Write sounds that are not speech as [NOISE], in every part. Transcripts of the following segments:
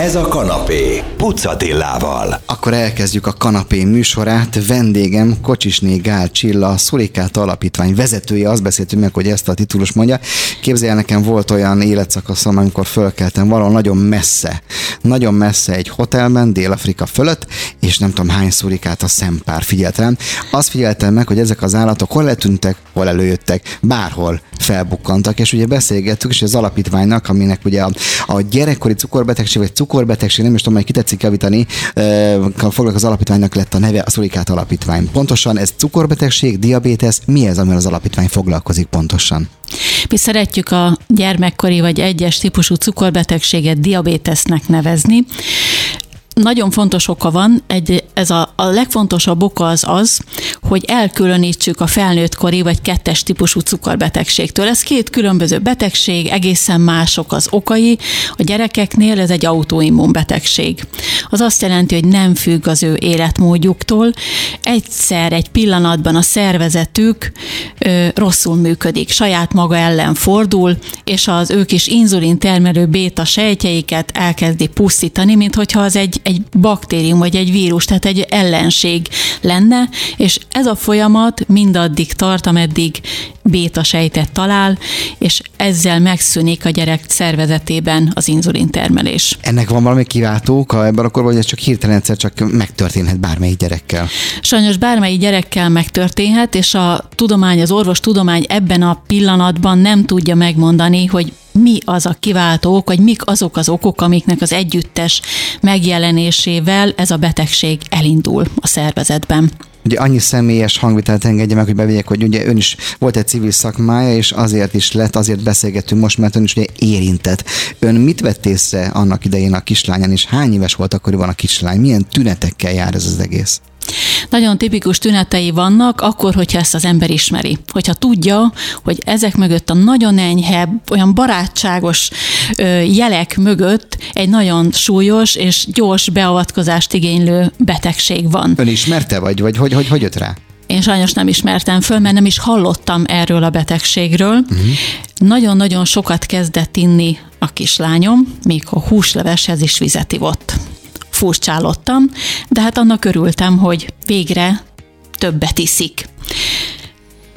Ez a kanapé, Pucatillával. Akkor elkezdjük a kanapé műsorát. Vendégem Kocsisné Gál Csilla, a Szurikát Alapítvány vezetője. Azt beszéltünk meg, hogy ezt a titulus mondja. Képzelj nekem volt olyan életszakaszom, amikor fölkeltem valahol nagyon messze, nagyon messze egy hotelben, Dél-Afrika fölött, és nem tudom hány szurikát a szempár figyelt rám. Azt figyeltem meg, hogy ezek az állatok hol letűntek, hol előjöttek, bárhol felbukkantak, és ugye beszélgettük, és az alapítványnak, aminek ugye a, a gyerekkori cukorbetegség, vagy cukorbetegség, nem is tudom, hogy ki tetszik javítani, foglalkozó az alapítványnak lett a neve, a Szurikát Alapítvány. Pontosan ez cukorbetegség, diabétesz, mi ez, amivel az alapítvány foglalkozik pontosan? Mi szeretjük a gyermekkori vagy egyes típusú cukorbetegséget diabétesznek nevezni nagyon fontos oka van, egy, ez a, a legfontosabb oka az az, hogy elkülönítsük a felnőttkori vagy kettes típusú cukorbetegségtől. Ez két különböző betegség, egészen mások az okai. A gyerekeknél ez egy autoimmun betegség. Az azt jelenti, hogy nem függ az ő életmódjuktól. Egyszer, egy pillanatban a szervezetük ö, rosszul működik, saját maga ellen fordul, és az ők is inzulin termelő béta sejtjeiket elkezdi pusztítani, mint hogyha az egy, egy baktérium vagy egy vírus, tehát egy ellenség lenne, és ez a folyamat mindaddig tart, ameddig béta sejtet talál, és ezzel megszűnik a gyerek szervezetében az inzulin termelés. Ennek van valami kiváltók ebben a korban, hogy ez csak hirtelen egyszer csak megtörténhet bármelyik gyerekkel? Sajnos bármelyik gyerekkel megtörténhet, és a tudomány, az orvos tudomány ebben a pillanatban nem tudja megmondani, hogy mi az a kiváltó ok, vagy mik azok az okok, amiknek az együttes megjelenésével ez a betegség elindul a szervezetben. Ugye annyi személyes hangvitelt engedje meg, hogy bevigyek, hogy ugye ön is volt egy civil szakmája, és azért is lett, azért beszélgettünk most, mert ön is ugye érintett. Ön mit vett észre annak idején a kislányán, és hány éves volt akkoriban a kislány? Milyen tünetekkel jár ez az egész? Nagyon tipikus tünetei vannak akkor, hogyha ezt az ember ismeri. Hogyha tudja, hogy ezek mögött a nagyon enyhe, olyan barátságos jelek mögött egy nagyon súlyos és gyors beavatkozást igénylő betegség van. Ön ismerte, vagy, vagy hogy, hogy, hogy jött rá? Én sajnos nem ismertem föl, mert nem is hallottam erről a betegségről. Uh-huh. Nagyon-nagyon sokat kezdett inni a kislányom, még a húsleveshez is vizet ivott furcsálottam, de hát annak örültem, hogy végre többet iszik.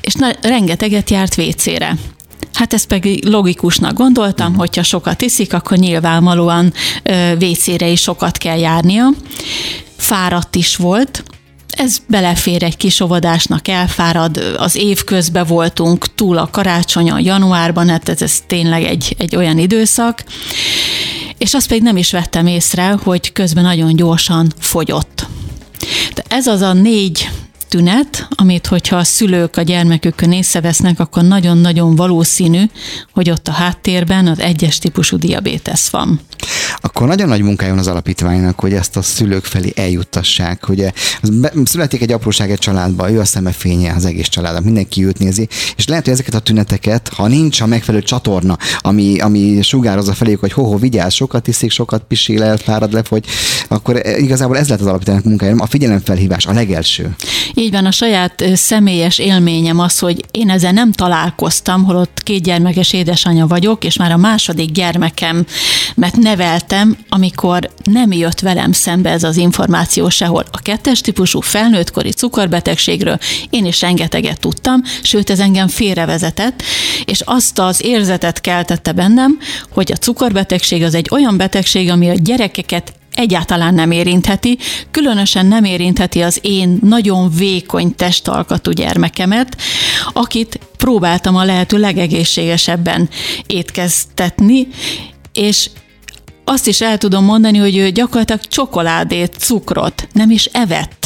És na, rengeteget járt vécére. Hát ezt pedig logikusnak gondoltam, uh-huh. hogyha sokat iszik, akkor nyilvánvalóan vécére is sokat kell járnia. Fáradt is volt, ez belefér egy kis óvodásnak, elfárad, az év közben voltunk, túl a karácsonyon, januárban, hát ez, ez tényleg egy, egy olyan időszak, és azt pedig nem is vettem észre, hogy közben nagyon gyorsan fogyott. De ez az a négy tünet, amit hogyha a szülők a gyermekükön észrevesznek, akkor nagyon-nagyon valószínű, hogy ott a háttérben az egyes típusú diabétesz van. Akkor nagyon nagy munkája az alapítványnak, hogy ezt a szülők felé eljuttassák. Ugye születik egy apróság egy családba, ő a szemefénye az egész családnak, mindenki őt nézi, és lehet, hogy ezeket a tüneteket, ha nincs a megfelelő csatorna, ami, ami sugározza feléjük, hogy ho-ho, vigyázz, sokat iszik, sokat pisil, elfárad, lefogy, akkor igazából ez lett az alapítványnak munkája, a figyelemfelhívás a legelső. Így van, a saját személyes élményem az, hogy én ezzel nem találkoztam, holott két gyermekes édesanyja vagyok, és már a második gyermekem, mert neveltem, amikor nem jött velem szembe ez az információ sehol. A kettes típusú felnőttkori cukorbetegségről én is rengeteget tudtam, sőt ez engem félrevezetett, és azt az érzetet keltette bennem, hogy a cukorbetegség az egy olyan betegség, ami a gyerekeket egyáltalán nem érintheti, különösen nem érintheti az én nagyon vékony testalkatú gyermekemet, akit próbáltam a lehető legegészségesebben étkeztetni, és azt is el tudom mondani, hogy ő gyakorlatilag csokoládét, cukrot nem is evett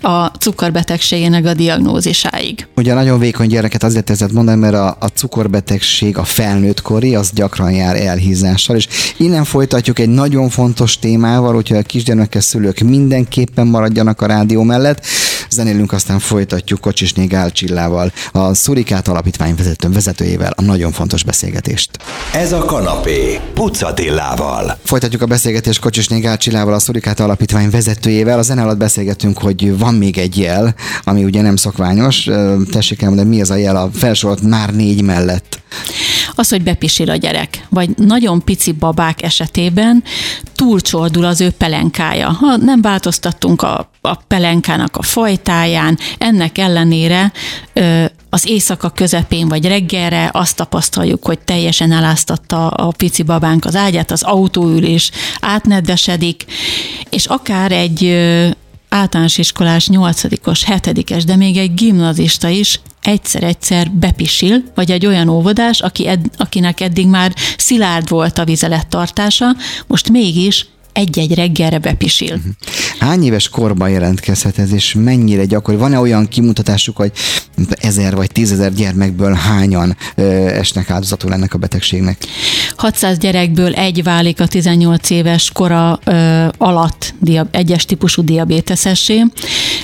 a cukorbetegségének a diagnózisáig. Ugye nagyon vékony gyereket azért teszed mondani, mert a, a cukorbetegség a felnőttkori, az gyakran jár elhízással, és innen folytatjuk egy nagyon fontos témával, hogyha a kisgyermekes szülők mindenképpen maradjanak a rádió mellett. Zenélünk, aztán folytatjuk Kocsisné Gál Csillával, a Szurikát Alapítvány vezető, vezetőjével a nagyon fontos beszélgetést. Ez a kanapé, Pucatillával. Folytatjuk a beszélgetést Kocsisné Gál Csillával, a Szurikát Alapítvány vezetőjével. A zene alatt beszélgetünk, hogy van még egy jel, ami ugye nem szokványos. Tessék elmondani, mi ez a jel a felsorolt már négy mellett? Az, hogy bepisil a gyerek, vagy nagyon pici babák esetében túlcsordul az ő pelenkája. Ha nem változtattunk a, a pelenkának a fajtáján, ennek ellenére ö, az éjszaka közepén vagy reggelre azt tapasztaljuk, hogy teljesen eláztatta a pici babánk az ágyát, az autóülés átnedvesedik, és akár egy általános iskolás nyolcadikos, hetedikes, de még egy gimnazista is egyszer-egyszer bepisil, vagy egy olyan óvodás, aki ed, akinek eddig már szilárd volt a vizelettartása, most mégis egy-egy reggelre bepisil. Mhm. Hány éves korban jelentkezhet ez, és mennyire gyakori? Van-e olyan kimutatásuk, hogy ezer vagy tízezer gyermekből hányan esnek áldozatul ennek a betegségnek? 600 gyerekből egy válik a 18 éves kora ö, alatt dia, egyes típusú diabéteszessé.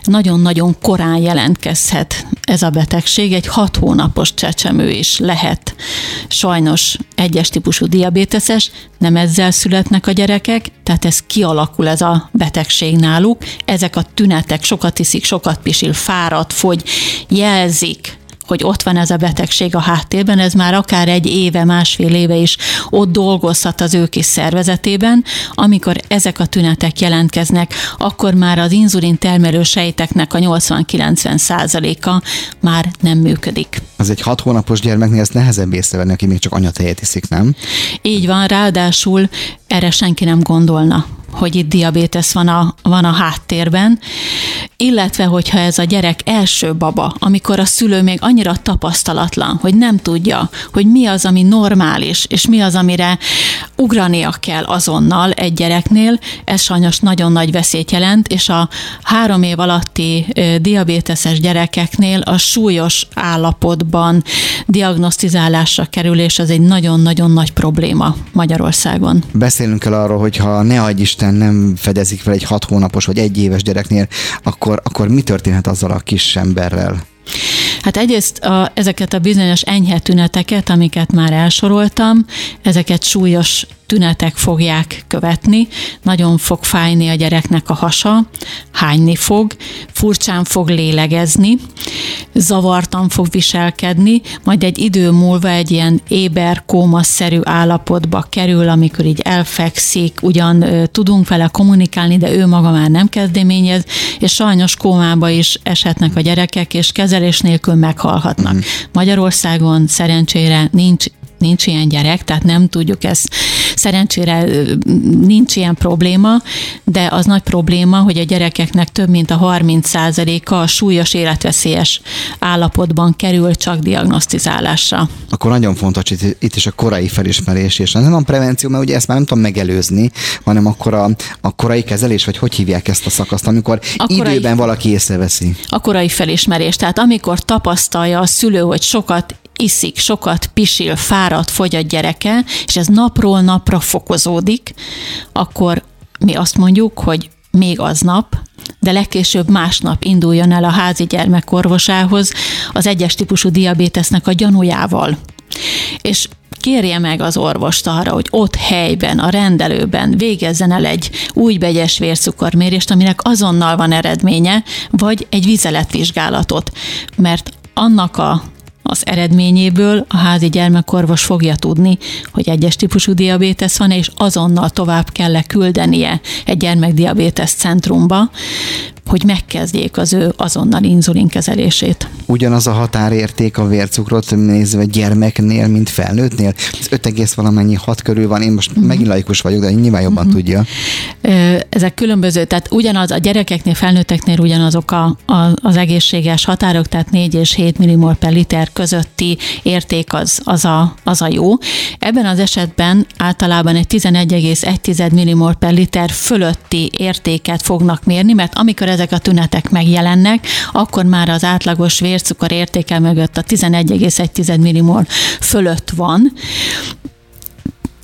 Nagyon-nagyon korán jelentkezhet ez a betegség. Egy hat hónapos csecsemő is lehet sajnos egyes típusú diabéteses, nem ezzel születnek a gyerekek, tehát ez kialakul ez a betegség náluk. Ezek a tünetek, sokat iszik, sokat pisil, fárad, fogy, jelzik, hogy ott van ez a betegség a háttérben, ez már akár egy éve, másfél éve is ott dolgozhat az ő kis szervezetében. Amikor ezek a tünetek jelentkeznek, akkor már az inzulin termelő sejteknek a 80-90 százaléka már nem működik. Az egy hat hónapos gyermeknél ezt nehezebb észrevenni, aki még csak anyatejet iszik, nem? Így van, ráadásul erre senki nem gondolna hogy itt diabétesz van a, van a háttérben, illetve hogyha ez a gyerek első baba, amikor a szülő még annyira tapasztalatlan, hogy nem tudja, hogy mi az, ami normális, és mi az, amire ugrania kell azonnal egy gyereknél, ez sajnos nagyon nagy veszélyt jelent, és a három év alatti diabéteses gyerekeknél a súlyos állapotban diagnosztizálásra kerülés az egy nagyon-nagyon nagy probléma Magyarországon. Beszélünk el arról, hogy ha ne adj Isten nem fedezik fel egy hat hónapos vagy egy éves gyereknél, akkor, akkor mi történhet azzal a kis emberrel? Hát egyrészt a, ezeket a bizonyos enyhe tüneteket, amiket már elsoroltam, ezeket súlyos tünetek fogják követni, nagyon fog fájni a gyereknek a hasa, hányni fog, furcsán fog lélegezni, zavartan fog viselkedni, majd egy idő múlva egy ilyen éber kómaszerű állapotba kerül, amikor így elfekszik, ugyan tudunk vele kommunikálni, de ő maga már nem kezdeményez, és sajnos kómába is eshetnek a gyerekek, és kezelés nélkül meghalhatnak. Mm. Magyarországon szerencsére nincs nincs ilyen gyerek, tehát nem tudjuk ezt, szerencsére nincs ilyen probléma, de az nagy probléma, hogy a gyerekeknek több mint a 30%-a a súlyos életveszélyes állapotban kerül csak diagnosztizálásra. Akkor nagyon fontos itt, itt is a korai felismerés, és nem a prevenció, mert ugye ezt már nem tudom megelőzni, hanem akkor a, a korai kezelés, vagy hogy hívják ezt a szakaszt, amikor a korai, időben valaki észreveszi. A korai felismerés, tehát amikor tapasztalja a szülő, hogy sokat iszik, sokat pisil, fáradt, fogy a gyereke, és ez napról napra fokozódik, akkor mi azt mondjuk, hogy még aznap, de legkésőbb másnap induljon el a házi gyermekorvosához az egyes típusú diabétesznek a gyanújával. És kérje meg az orvost arra, hogy ott helyben, a rendelőben végezzen el egy új begyes vércukormérést, aminek azonnal van eredménye, vagy egy vizeletvizsgálatot, mert annak a az eredményéből a házi gyermekorvos fogja tudni, hogy egyes típusú diabétesz van, és azonnal tovább kell küldenie egy gyermekdiabétesz centrumba, hogy megkezdjék az ő azonnal inzulinkezelését. Ugyanaz a határérték a vércukrot nézve gyermeknél, mint felnőttnél? Ez 5, valamennyi hat körül van, én most uh-huh. megint laikus vagyok, de nyilván jobban uh-huh. tudja. Ezek különböző, tehát ugyanaz a gyerekeknél, felnőtteknél ugyanazok a, a, az egészséges határok, tehát 4 és 7 millimol per liter közötti érték az, az, a, az a jó. Ebben az esetben általában egy 11,1 millimol per liter fölötti értéket fognak mérni, mert amikor ezek a tünetek megjelennek, akkor már az átlagos vércukor értéke mögött a 11,1 millimol fölött van,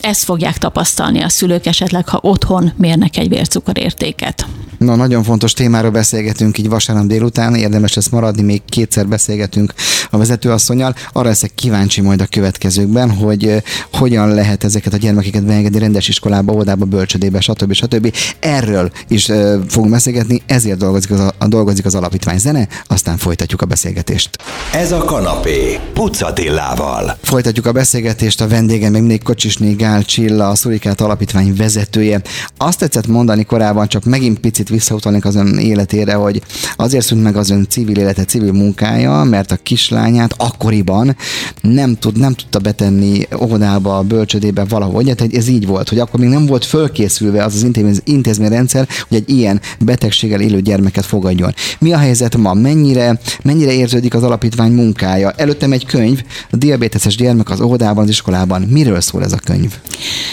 ezt fogják tapasztalni a szülők esetleg, ha otthon mérnek egy vércukorértéket. Na, nagyon fontos témáról beszélgetünk így vasárnap délután, érdemes ezt maradni, még kétszer beszélgetünk a vezetőasszonyal. Arra leszek kíváncsi majd a következőkben, hogy hogyan lehet ezeket a gyermekeket beengedni rendes iskolába, óvodába, bölcsödébe, stb. stb. Erről is fogunk beszélgetni, ezért dolgozik az, a, dolgozik az alapítvány zene, aztán folytatjuk a beszélgetést. Ez a kanapé, Pucatillával. Folytatjuk a beszélgetést, a vendégem még mindig Kocsisné Gál Csilla, a Szurikát Alapítvány vezetője. Azt tetszett mondani korábban, csak megint picit visszautalnék az ön életére, hogy azért szűnt meg az ön civil élete, civil munkája, mert a kislányát akkoriban nem, tud, nem tudta betenni óvodába, a bölcsödébe valahogy. Tehát ez így volt, hogy akkor még nem volt fölkészülve az az intézményrendszer, hogy egy ilyen betegséggel élő gyermeket fogadjon. Mi a helyzet ma? Mennyire, mennyire érződik az alapítvány munkája? Előttem egy könyv, a diabéteses gyermek az óvodában, az iskolában. Miről szól ez a könyv?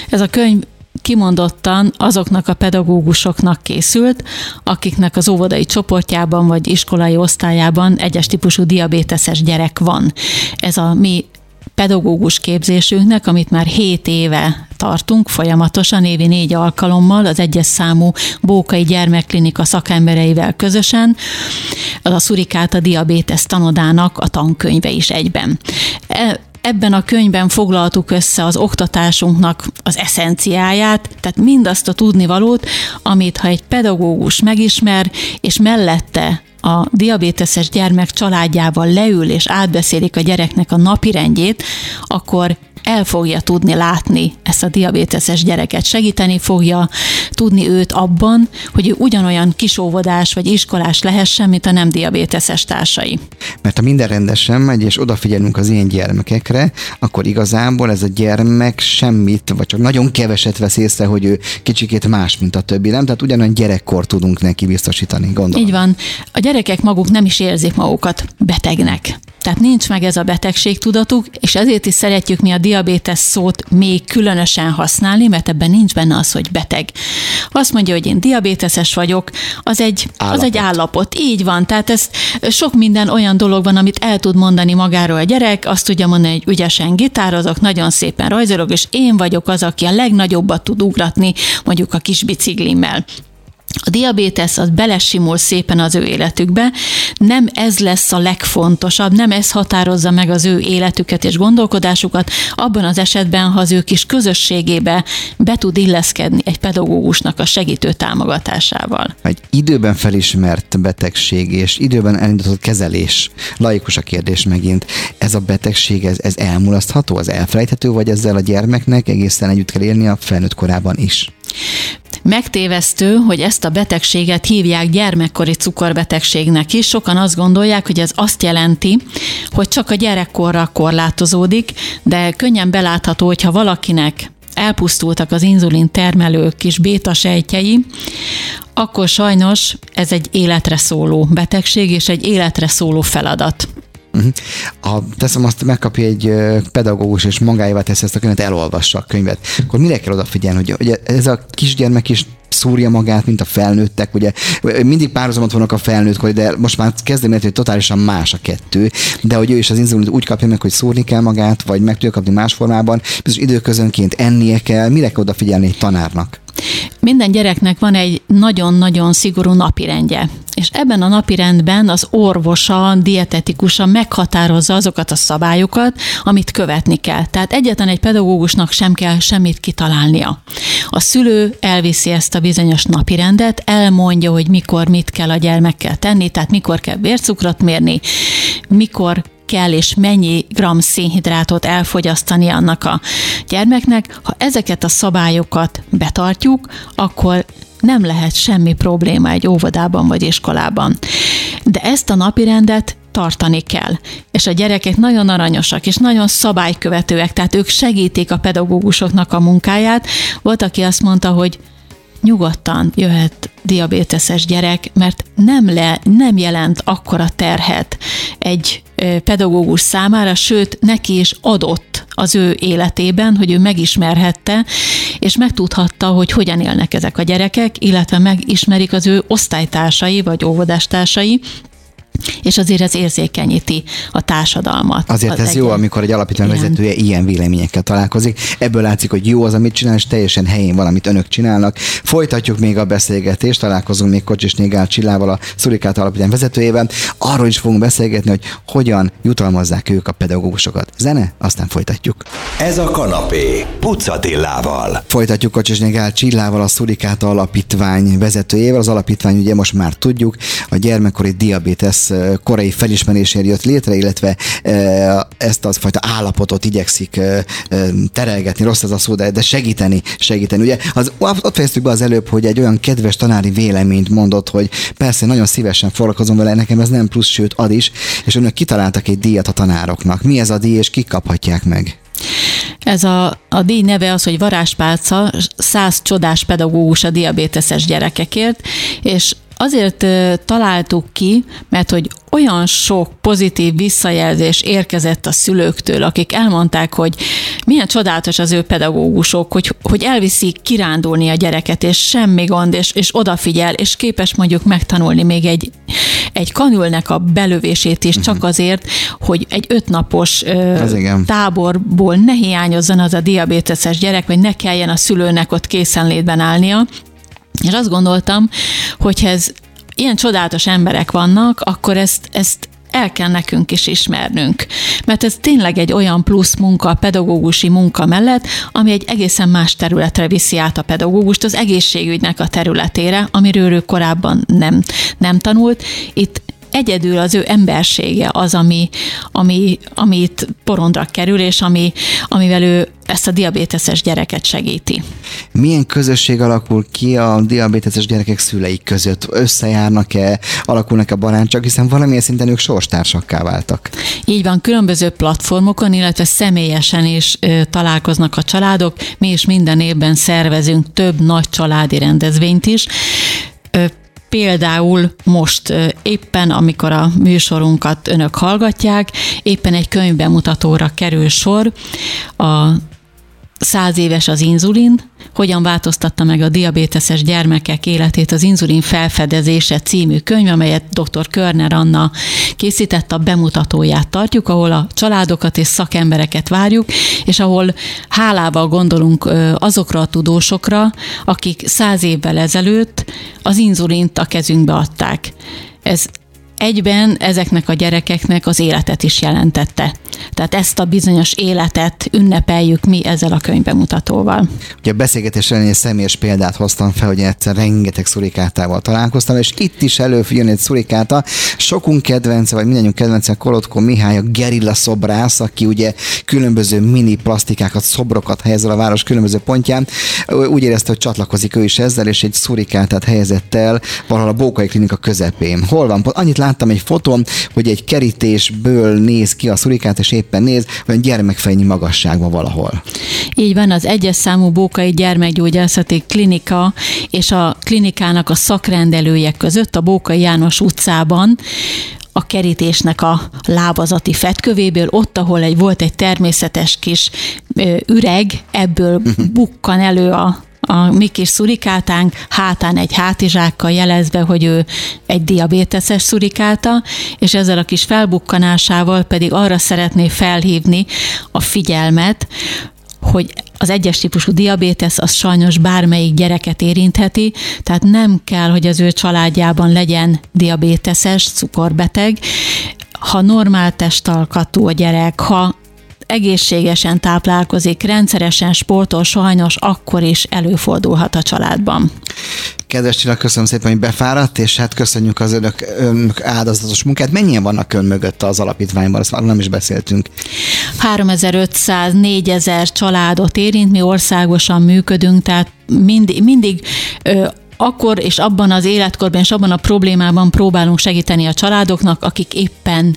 Ez a könyv kimondottan azoknak a pedagógusoknak készült, akiknek az óvodai csoportjában vagy iskolai osztályában egyes típusú diabéteses gyerek van. Ez a mi pedagógus képzésünknek, amit már 7 éve tartunk folyamatosan, évi négy alkalommal, az egyes számú Bókai Gyermekklinika szakembereivel közösen, az a Szurikáta Diabétesz tanodának a tankönyve is egyben. Ebben a könyvben foglaltuk össze az oktatásunknak az eszenciáját, tehát mindazt a tudnivalót, amit ha egy pedagógus megismer, és mellette a diabéteses gyermek családjával leül és átbeszélik a gyereknek a napirendjét, akkor el fogja tudni látni ezt a diabéteses gyereket, segíteni fogja tudni őt abban, hogy ő ugyanolyan kisóvodás vagy iskolás lehessen, mint a nem diabéteses társai. Mert ha minden rendesen megy, és odafigyelünk az ilyen gyermekekre, akkor igazából ez a gyermek semmit, vagy csak nagyon keveset vesz észre, hogy ő kicsikét más, mint a többi, nem? Tehát ugyanolyan gyerekkor tudunk neki biztosítani, gondolom. Így van. A gyerekek maguk nem is érzik magukat betegnek. Tehát nincs meg ez a betegségtudatuk, és ezért is szeretjük mi a diabétesz szót még különösen használni, mert ebben nincs benne az, hogy beteg. Azt mondja, hogy én diabéteses vagyok, az egy állapot. az egy állapot. Így van, tehát ez sok minden olyan dolog van, amit el tud mondani magáról a gyerek, azt tudja mondani, hogy ügyesen gitározok, nagyon szépen rajzolok, és én vagyok az, aki a legnagyobbat tud ugratni, mondjuk a kis biciklimmel. A diabétesz az belesimul szépen az ő életükbe, nem ez lesz a legfontosabb, nem ez határozza meg az ő életüket és gondolkodásukat, abban az esetben, ha az ő kis közösségébe be tud illeszkedni egy pedagógusnak a segítő támogatásával. Egy időben felismert betegség és időben elindított kezelés, laikus a kérdés megint, ez a betegség, ez, ez elmulasztható, az elfelejthető, vagy ezzel a gyermeknek? Egészen együtt kell élni a felnőtt korában is? Megtévesztő, hogy ezt a betegséget hívják gyermekkori cukorbetegségnek is. Sokan azt gondolják, hogy ez azt jelenti, hogy csak a gyerekkorra korlátozódik, de könnyen belátható, hogyha valakinek elpusztultak az inzulin termelő kis béta sejtjei, akkor sajnos ez egy életre szóló betegség és egy életre szóló feladat. Uh-huh. Ha teszem azt, megkapja egy pedagógus, és magáévá teszi ezt a könyvet, elolvassa a könyvet, akkor mire kell odafigyelni, hogy ugye ez a kisgyermek is szúrja magát, mint a felnőttek, ugye mindig párhuzamot vannak a felnőttkor, de most már kezdem érteni, hogy totálisan más a kettő, de hogy ő is az inzulint úgy kapja meg, hogy szúrni kell magát, vagy meg tudja kapni más formában, biztos időközönként ennie kell, mire kell odafigyelni egy tanárnak? Minden gyereknek van egy nagyon-nagyon szigorú napirendje, és ebben a napirendben az orvosa, dietetikusa meghatározza azokat a szabályokat, amit követni kell. Tehát egyetlen egy pedagógusnak sem kell semmit kitalálnia. A szülő elviszi ezt a bizonyos napirendet, elmondja, hogy mikor mit kell a gyermekkel tenni, tehát mikor kell vércukrot mérni, mikor kell és mennyi gram szénhidrátot elfogyasztani annak a gyermeknek. Ha ezeket a szabályokat betartjuk, akkor nem lehet semmi probléma egy óvodában vagy iskolában. De ezt a napirendet tartani kell. És a gyerekek nagyon aranyosak, és nagyon szabálykövetőek, tehát ők segítik a pedagógusoknak a munkáját. Volt, aki azt mondta, hogy nyugodtan jöhet diabéteses gyerek, mert nem, le, nem jelent akkora terhet egy pedagógus számára, sőt, neki is adott az ő életében, hogy ő megismerhette, és megtudhatta, hogy hogyan élnek ezek a gyerekek, illetve megismerik az ő osztálytársai vagy óvodástársai, és azért ez érzékenyíti a társadalmat. Azért ez jó, amikor egy alapítvány vezetője ilyen véleményekkel találkozik. Ebből látszik, hogy jó az, amit csinál, és teljesen helyén valamit önök csinálnak. Folytatjuk még a beszélgetést, találkozunk még Kocsis Négál Csillával, a Szurikát Alapítvány vezetőjével. Arról is fogunk beszélgetni, hogy hogyan jutalmazzák ők a pedagógusokat. Zene, aztán folytatjuk. Ez a kanapé, Pucatillával. Folytatjuk Kocsis Négál Csillával, a Szurikát Alapítvány vezetőjével. Az alapítvány ugye most már tudjuk, a gyermekkori diabetes korai felismerésére jött létre, illetve ezt az fajta állapotot igyekszik terelgetni, rossz ez a szó, de, de segíteni, segíteni. Ugye az, ott fejeztük be az előbb, hogy egy olyan kedves tanári véleményt mondott, hogy persze nagyon szívesen foglalkozom vele, nekem ez nem plusz, sőt ad is, és önök kitaláltak egy díjat a tanároknak. Mi ez a díj, és kik kaphatják meg? Ez a, a díj neve az, hogy Varázspálca, száz csodás pedagógus a diabéteses gyerekekért, és azért találtuk ki, mert hogy olyan sok pozitív visszajelzés érkezett a szülőktől, akik elmondták, hogy milyen csodálatos az ő pedagógusok, hogy, hogy elviszik kirándulni a gyereket, és semmi gond, és, és odafigyel, és képes mondjuk megtanulni még egy, egy kanülnek a belövését is, csak mhm. azért, hogy egy ötnapos táborból ne hiányozzon az a diabéteses gyerek, vagy ne kelljen a szülőnek ott készenlétben állnia, és azt gondoltam, hogy ez ilyen csodálatos emberek vannak, akkor ezt, ezt el kell nekünk is ismernünk. Mert ez tényleg egy olyan plusz munka a pedagógusi munka mellett, ami egy egészen más területre viszi át a pedagógust, az egészségügynek a területére, amiről ő korábban nem, nem tanult. Itt egyedül az ő embersége az, ami, ami, amit porondra kerül, és ami, amivel ő ezt a diabéteses gyereket segíti. Milyen közösség alakul ki a diabéteses gyerekek szülei között? Összejárnak-e, alakulnak-e barátság, hiszen valamilyen szinten ők sorstársakká váltak? Így van, különböző platformokon, illetve személyesen is ö, találkoznak a családok. Mi is minden évben szervezünk több nagy családi rendezvényt is. Például most éppen, amikor a műsorunkat önök hallgatják, éppen egy könyvbemutatóra kerül sor a száz éves az inzulin, hogyan változtatta meg a diabéteses gyermekek életét az inzulin felfedezése című könyv, amelyet dr. Körner Anna készített, a bemutatóját tartjuk, ahol a családokat és szakembereket várjuk, és ahol hálával gondolunk azokra a tudósokra, akik száz évvel ezelőtt az inzulint a kezünkbe adták. Ez egyben ezeknek a gyerekeknek az életet is jelentette. Tehát ezt a bizonyos életet ünnepeljük mi ezzel a könyvbemutatóval. Ugye a beszélgetés elején egy személyes példát hoztam fel, hogy egyszer rengeteg szurikátával találkoztam, és itt is előjön egy szurikáta. Sokunk kedvence, vagy mindannyiunk kedvence Kolotko Mihály, a gerilla szobrász, aki ugye különböző mini plastikákat, szobrokat helyezel a város különböző pontján. Úgy érezte, hogy csatlakozik ő is ezzel, és egy szurikátát helyezett el valahol a Bókai Klinika közepén. Hol van? Annyit láttam egy fotón, hogy egy kerítésből néz ki a szurikát, és éppen néz, olyan gyermekfejnyi magasságban valahol. Így van, az egyes számú Bókai Gyermekgyógyászati Klinika és a klinikának a szakrendelője között a Bókai János utcában a kerítésnek a lábazati fetkövéből, ott, ahol egy volt egy természetes kis üreg, ebből [LAUGHS] bukkan elő a a mi kis szurikátánk hátán egy hátizsákkal jelezve, hogy ő egy diabéteses szurikáta, és ezzel a kis felbukkanásával pedig arra szeretné felhívni a figyelmet, hogy az egyes típusú diabétesz az sajnos bármelyik gyereket érintheti, tehát nem kell, hogy az ő családjában legyen diabéteses, cukorbeteg, ha normál testalkatú a gyerek, ha egészségesen táplálkozik, rendszeresen sportol, sajnos akkor is előfordulhat a családban. Kedves Csilla, köszönöm szépen, hogy befáradt, és hát köszönjük az önök, önök áldozatos munkát. Mennyien vannak ön mögött az alapítványban, azt már nem is beszéltünk. 3500-4000 családot érint, mi országosan működünk, tehát mindig, mindig ö, akkor és abban az életkorban és abban a problémában próbálunk segíteni a családoknak, akik éppen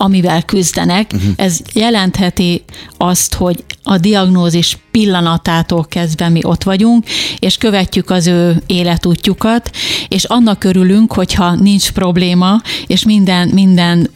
amivel küzdenek. Uh-huh. Ez jelentheti azt, hogy a diagnózis pillanatától kezdve mi ott vagyunk, és követjük az ő életútjukat, és annak örülünk, hogyha nincs probléma, és minden, minden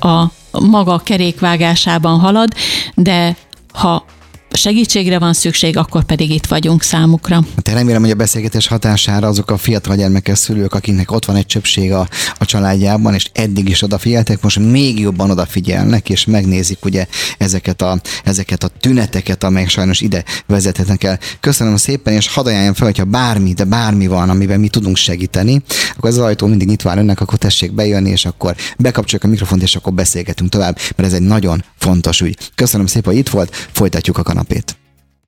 a maga kerékvágásában halad, de ha segítségre van szükség, akkor pedig itt vagyunk számukra. Te remélem, hogy a beszélgetés hatására azok a fiatal gyermekes szülők, akiknek ott van egy csöpség a, a családjában, és eddig is odafigyeltek, most még jobban odafigyelnek, és megnézik ugye ezeket a, ezeket a tüneteket, amelyek sajnos ide vezethetnek el. Köszönöm szépen, és hadd ajánljam fel, hogyha bármi, de bármi van, amiben mi tudunk segíteni, akkor az ajtó mindig nyitva áll önnek, akkor tessék bejönni, és akkor bekapcsoljuk a mikrofont, és akkor beszélgetünk tovább, mert ez egy nagyon fontos ügy. Köszönöm szépen, hogy itt volt, folytatjuk a ünnepét.